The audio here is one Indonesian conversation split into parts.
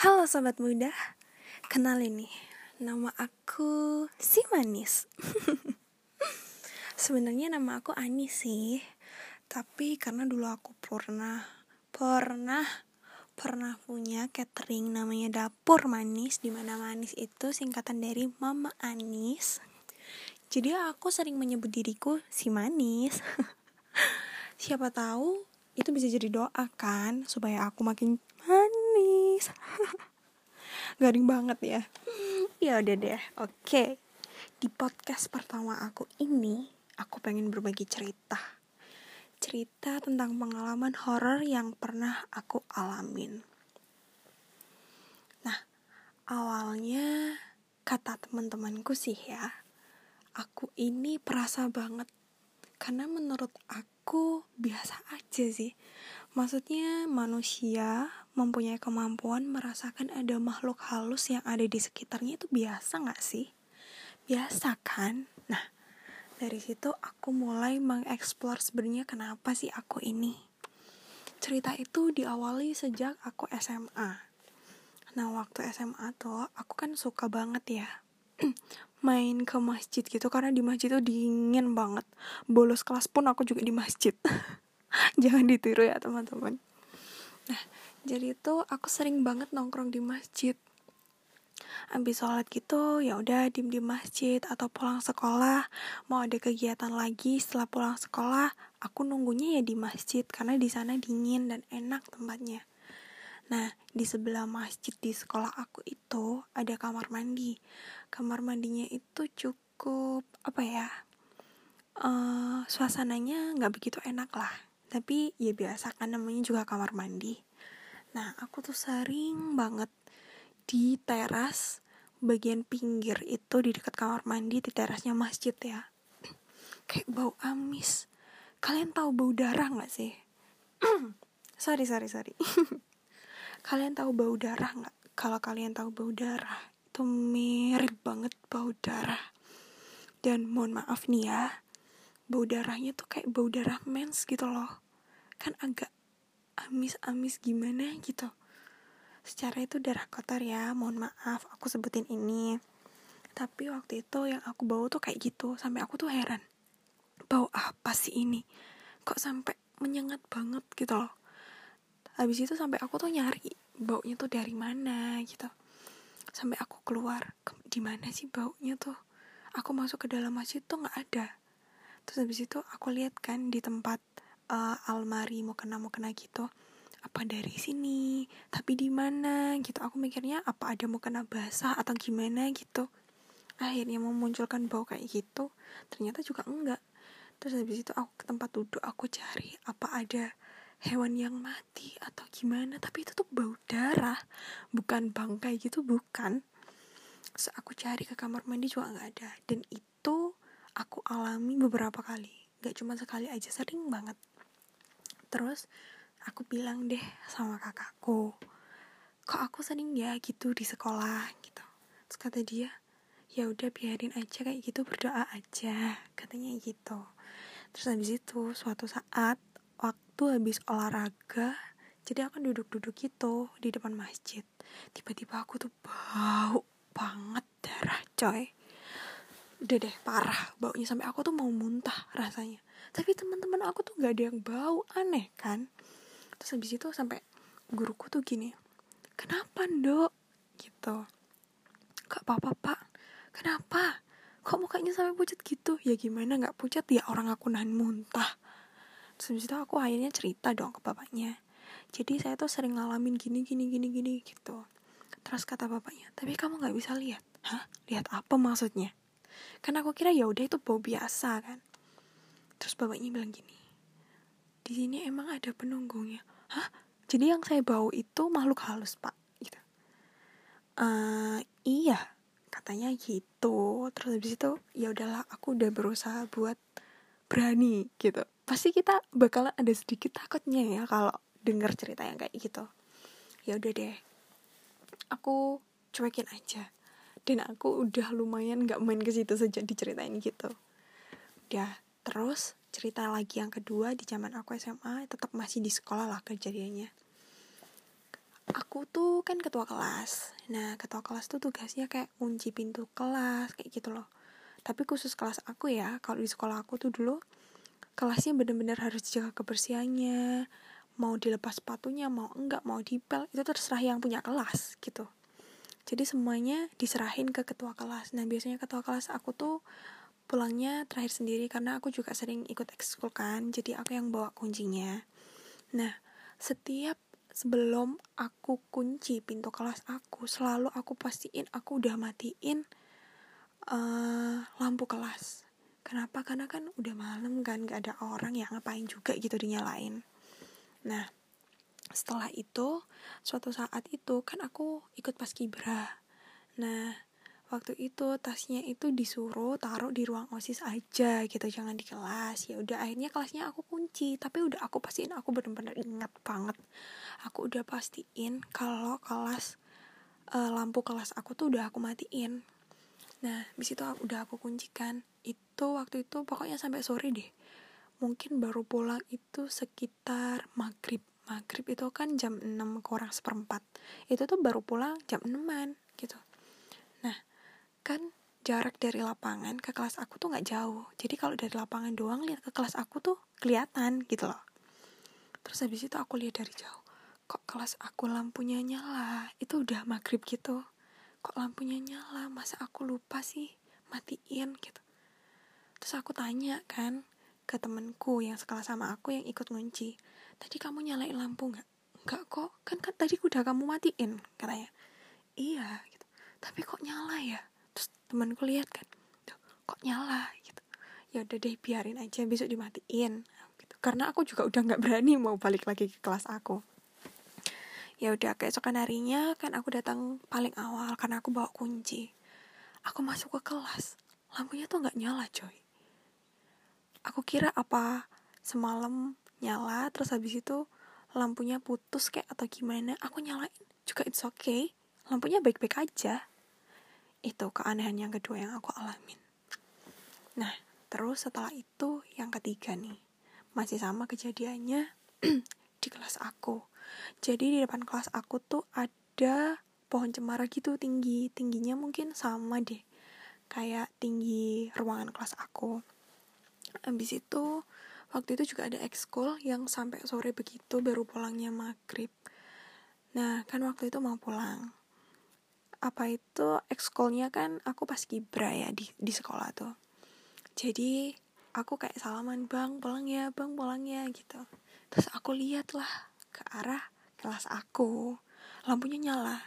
Halo sobat muda, kenal ini nama aku si manis. Sebenarnya nama aku Ani sih, tapi karena dulu aku pernah pernah pernah punya catering namanya dapur manis, di mana manis itu singkatan dari Mama Anis. Jadi aku sering menyebut diriku si manis. Siapa tahu itu bisa jadi doa kan supaya aku makin manis garing banget ya. Ya udah deh oke. Di podcast pertama aku ini aku pengen berbagi cerita. Cerita tentang pengalaman horor yang pernah aku alamin. Nah awalnya kata teman-temanku sih ya aku ini perasa banget. Karena menurut aku biasa aja sih. Maksudnya manusia mempunyai kemampuan merasakan ada makhluk halus yang ada di sekitarnya itu biasa gak sih? Biasa kan? Nah, dari situ aku mulai mengeksplor sebenarnya kenapa sih aku ini. Cerita itu diawali sejak aku SMA. Nah, waktu SMA tuh aku kan suka banget ya main ke masjid gitu karena di masjid tuh dingin banget. Bolos kelas pun aku juga di masjid. jangan ditiru ya teman-teman nah jadi itu aku sering banget nongkrong di masjid Abis sholat gitu ya udah dim di masjid atau pulang sekolah mau ada kegiatan lagi setelah pulang sekolah aku nunggunya ya di masjid karena di sana dingin dan enak tempatnya Nah, di sebelah masjid di sekolah aku itu ada kamar mandi. Kamar mandinya itu cukup apa ya? Uh, suasananya nggak begitu enak lah tapi ya biasa kan namanya juga kamar mandi nah aku tuh sering banget di teras bagian pinggir itu di dekat kamar mandi di terasnya masjid ya. Kayak bau amis. Kalian tahu bau darah nggak sih? Sorry sorry sorry. Kalian tahu bau darah nggak? Kalau kalian tahu bau darah itu mirip banget bau darah. Dan mohon maaf nih ya bau darahnya tuh kayak bau darah mens gitu loh. Kan agak amis-amis gimana gitu. Secara itu darah kotor ya mohon maaf aku sebutin ini. Tapi waktu itu yang aku bau tuh kayak gitu sampai aku tuh heran bau apa sih ini? Kok sampai menyengat banget gitu loh. Habis itu sampai aku tuh nyari baunya tuh dari mana gitu. Sampai aku keluar di mana sih baunya tuh? Aku masuk ke dalam masjid tuh nggak ada. Terus habis itu aku lihat kan di tempat uh, almari mau kena mau kena gitu apa dari sini? Tapi di mana? Gitu. Aku mikirnya apa ada mau kena basah atau gimana? Gitu. Akhirnya memunculkan bau kayak gitu ternyata juga enggak. Terus habis itu aku ke tempat duduk aku cari apa ada hewan yang mati atau gimana. Tapi itu tuh bau darah bukan bangkai gitu bukan. So aku cari ke kamar mandi juga nggak ada. Dan itu aku alami beberapa kali. Gak cuma sekali aja sering banget terus aku bilang deh sama kakakku kok aku sering ya gitu di sekolah? Gitu. Terus kata dia ya udah biarin aja kayak gitu berdoa aja katanya gitu. Terus habis itu suatu saat waktu habis olahraga jadi aku duduk-duduk gitu di depan masjid. Tiba-tiba aku tuh bau banget darah coy. Udah deh parah baunya sampai aku tuh mau muntah rasanya tapi teman-teman aku tuh gak ada yang bau aneh kan? Terus habis itu sampai guruku tuh gini kenapa dok gitu. Gak apa-apa pak? Kenapa? Kok mukanya sampai pucat gitu? Ya gimana nggak pucat ya orang aku nahan muntah. Terus habis itu aku akhirnya cerita dong ke bapaknya. Jadi saya tuh sering ngalamin gini gini gini gini gitu. Terus kata bapaknya tapi kamu nggak bisa lihat. Hah? Lihat apa maksudnya? Kan aku kira ya udah itu bau biasa kan terus bapaknya bilang gini di sini emang ada penunggungnya. Hah? Jadi yang saya bau itu makhluk halus pak? Gitu. Uh, iya katanya gitu. Terus habis itu ya udahlah aku udah berusaha buat berani gitu. Pasti kita bakalan ada sedikit takutnya ya kalau dengar cerita yang kayak gitu. Ya udah deh aku cuekin aja. Dan aku udah lumayan nggak main ke situ sejak diceritain gitu. Udah terus cerita lagi yang kedua di zaman aku SMA tetap masih di sekolah lah kejadiannya. Aku tuh kan ketua kelas. Nah ketua kelas tuh tugasnya kayak kunci pintu kelas kayak gitu loh. Tapi khusus kelas aku ya kalau di sekolah aku tuh dulu kelasnya bener-bener harus dijaga kebersihannya. Mau dilepas sepatunya mau enggak mau dipel itu terserah yang punya kelas gitu. Jadi semuanya diserahin ke ketua kelas. Nah biasanya ketua kelas aku tuh pulangnya terakhir sendiri karena aku juga sering ikut ekskul kan jadi aku yang bawa kuncinya. Nah setiap sebelum aku kunci pintu kelas aku selalu aku pastiin aku udah matiin uh, lampu kelas. Kenapa? Karena kan udah malam kan gak ada orang yang ngapain juga gitu dinyalain nah setelah itu suatu saat itu kan aku ikut pas kibra. Nah waktu itu tasnya itu disuruh taruh di ruang osis aja gitu jangan di kelas. Ya udah akhirnya kelasnya aku kunci. Tapi udah aku pastiin aku bener-bener ingat banget. Aku udah pastiin kalau kelas uh, lampu kelas aku tuh udah aku matiin. Nah di situ aku, udah aku kuncikan. Itu waktu itu pokoknya sampai sore deh. Mungkin baru pulang itu sekitar maghrib. Maghrib itu kan jam 6 kurang seperempat. Itu tuh baru pulang jam 6 gitu kan jarak dari lapangan ke kelas aku tuh nggak jauh. Jadi kalau dari lapangan doang lihat ke kelas aku tuh kelihatan gitu loh. Terus habis itu aku lihat dari jauh kok kelas aku lampunya nyala? Itu udah maghrib gitu. Kok lampunya nyala? Masa aku lupa sih? Matiin gitu. Terus aku tanya kan ke temenku yang sekelas sama aku yang ikut ngunci tadi kamu nyalain lampu nggak? Nggak kok. Kan kan tadi udah kamu matiin katanya. Iya gitu. Tapi kok nyala ya temanku lihat kan Tuh, kok nyala gitu. Ya udah deh biarin aja besok dimatiin gitu. Karena aku juga udah nggak berani mau balik lagi ke kelas aku. Ya udah keesokan harinya kan aku datang paling awal karena aku bawa kunci. Aku masuk ke kelas. Lampunya tuh nggak nyala coy. Aku kira apa semalam nyala terus habis itu lampunya putus kayak atau gimana aku nyalain. Juga it's okay. Lampunya baik-baik aja itu keanehan yang kedua yang aku alamin. Nah, terus setelah itu yang ketiga nih. Masih sama kejadiannya di kelas aku. Jadi di depan kelas aku tuh ada pohon cemara gitu tinggi. Tingginya mungkin sama deh. Kayak tinggi ruangan kelas aku. Habis itu waktu itu juga ada ekskul yang sampai sore begitu baru pulangnya maghrib. Nah, kan waktu itu mau pulang apa itu ekskolnya kan aku pas kibra ya di di sekolah tuh. Jadi aku kayak salaman bang pulang ya bang pulang ya gitu. Terus aku lihat lah ke arah kelas aku lampunya nyala.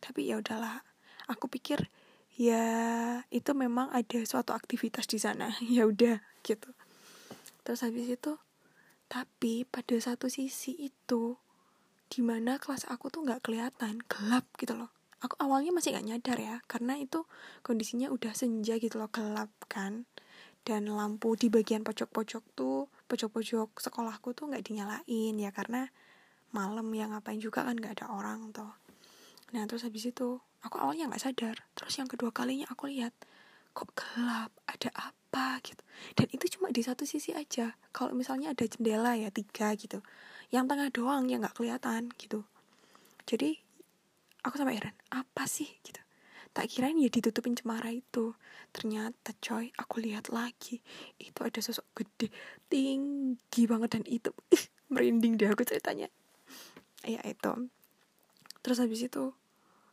Tapi ya udahlah aku pikir ya itu memang ada suatu aktivitas di sana. Ya udah gitu. Terus habis itu tapi pada satu sisi itu di mana kelas aku tuh nggak kelihatan gelap gitu loh aku awalnya masih gak nyadar ya karena itu kondisinya udah senja gitu loh gelap kan. Dan lampu di bagian pojok-pojok tuh pojok-pojok sekolahku tuh nggak dinyalain ya karena malam yang ngapain juga kan nggak ada orang tuh nah terus habis itu aku awalnya nggak sadar. Terus yang kedua kalinya aku lihat kok gelap ada apa gitu. Dan itu cuma di satu sisi aja. Kalau misalnya ada jendela ya tiga gitu. Yang tengah doang yang nggak kelihatan gitu. Jadi aku sampai heran apa sih gitu. Tak kirain ya ditutupin cemara itu. Ternyata coy aku lihat lagi. Itu ada sosok gede tinggi banget dan itu merinding deh aku ceritanya. Ya itu. Terus habis itu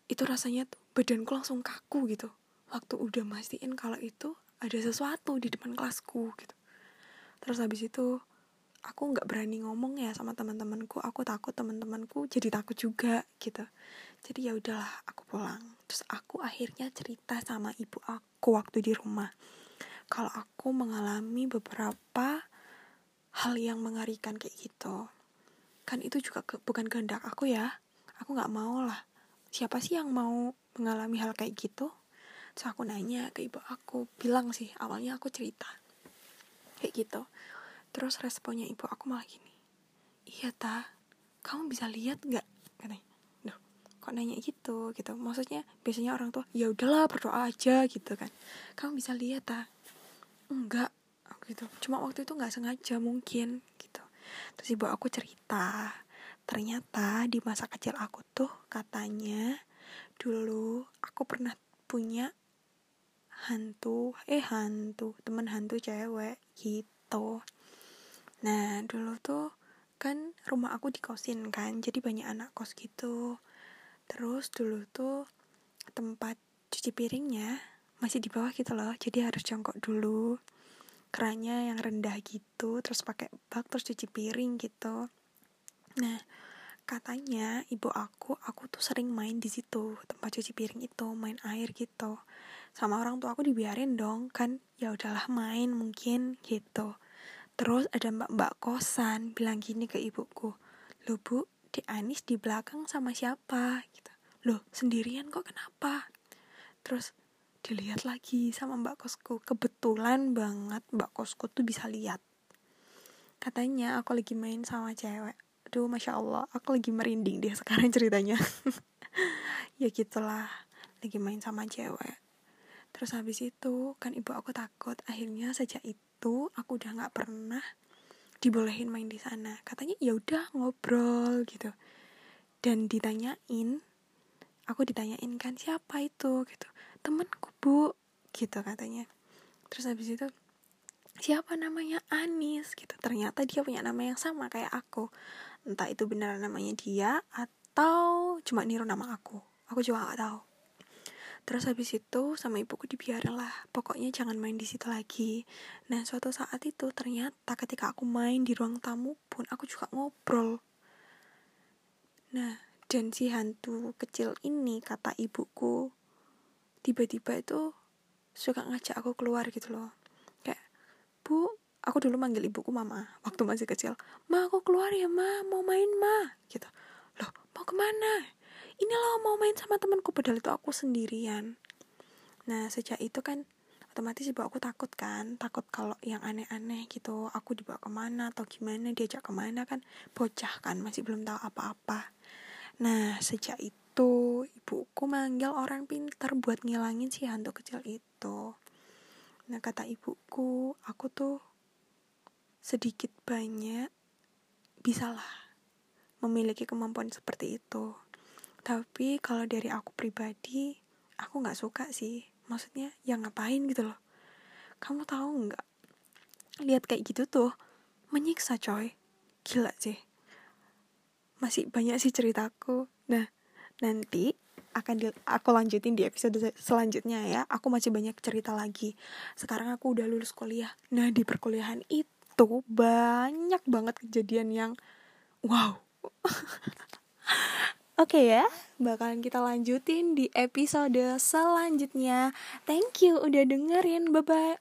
itu rasanya tuh badanku langsung kaku gitu. Waktu udah mastiin kalau itu ada sesuatu di depan kelasku gitu. Terus habis itu aku nggak berani ngomong ya sama teman-temanku. Aku takut teman-temanku jadi takut juga gitu. Jadi ya udahlah aku pulang. Terus aku akhirnya cerita sama ibu aku waktu di rumah. Kalau aku mengalami beberapa hal yang mengerikan kayak gitu. Kan itu juga ke, bukan kehendak aku ya. Aku nggak mau lah. Siapa sih yang mau mengalami hal kayak gitu? Terus aku nanya ke ibu aku bilang sih awalnya aku cerita. Kayak gitu Terus responnya ibu aku malah gini. Iya ta, kamu bisa lihat nggak? Katanya. Duh, kok nanya gitu gitu. Maksudnya biasanya orang tuh ya udahlah berdoa aja gitu kan. Kamu bisa lihat ta? Enggak, gitu. Cuma waktu itu nggak sengaja mungkin gitu. Terus ibu aku cerita ternyata di masa kecil aku tuh katanya dulu aku pernah punya hantu eh hantu teman hantu cewek gitu nah dulu tuh kan rumah aku dikosin kan jadi banyak anak kos gitu. Terus dulu tuh tempat cuci piringnya masih di bawah gitu loh jadi harus jongkok dulu. Kerannya yang rendah gitu terus pakai bak terus cuci piring gitu. Nah katanya ibu aku aku tuh sering main di situ tempat cuci piring itu main air gitu. Sama orang tua aku dibiarin dong kan ya udahlah main mungkin gitu terus ada mbak-mbak kosan bilang gini ke ibuku lo bu di Anis di belakang sama siapa? Gitu. Loh sendirian kok kenapa? Terus dilihat lagi sama mbak kosku kebetulan banget mbak kosku tuh bisa lihat. Katanya aku lagi main sama cewek. Aduh masya allah aku lagi merinding dia sekarang ceritanya. Ya gitulah lagi main sama cewek. Terus habis itu kan ibu aku takut akhirnya sejak itu aku udah nggak pernah dibolehin main di sana. Katanya ya udah ngobrol gitu. Dan ditanyain aku ditanyain kan siapa itu? Gitu. Temenku bu gitu katanya. Terus habis itu siapa namanya? Anis gitu. Ternyata dia punya nama yang sama kayak aku. Entah itu benar namanya dia atau cuma niru nama aku. Aku juga gak tahu terus habis itu sama ibuku dibiarin lah pokoknya jangan main di situ lagi. Nah suatu saat itu ternyata ketika aku main di ruang tamu pun aku juga ngobrol. Nah dan si hantu kecil ini kata ibuku tiba-tiba itu suka ngajak aku keluar gitu loh. Kayak bu aku dulu manggil ibuku mama waktu masih kecil. Ma aku keluar ya ma. Mau main ma. Gitu. Loh mau ke mana ini loh mau main sama temanku padahal itu aku sendirian. Nah sejak itu kan otomatis ibu aku takut kan takut kalau yang aneh-aneh gitu aku dibawa ke mana atau gimana diajak ke mana kan bocah kan masih belum tahu apa-apa. Nah sejak itu ibuku manggil orang pintar buat ngilangin si hantu kecil itu. Nah kata ibuku aku tuh sedikit banyak bisalah memiliki kemampuan seperti itu tapi kalau dari aku pribadi aku nggak suka sih maksudnya ya ngapain gitu loh kamu tahu nggak lihat kayak gitu tuh menyiksa coy gila sih masih banyak sih ceritaku nah nanti akan di, aku lanjutin di episode selanjutnya ya. Aku masih banyak cerita lagi. Sekarang aku udah lulus kuliah. Nah, di perkuliahan itu banyak banget kejadian yang wow. Oke okay ya, bakalan kita lanjutin di episode selanjutnya. Thank you udah dengerin. Bye bye.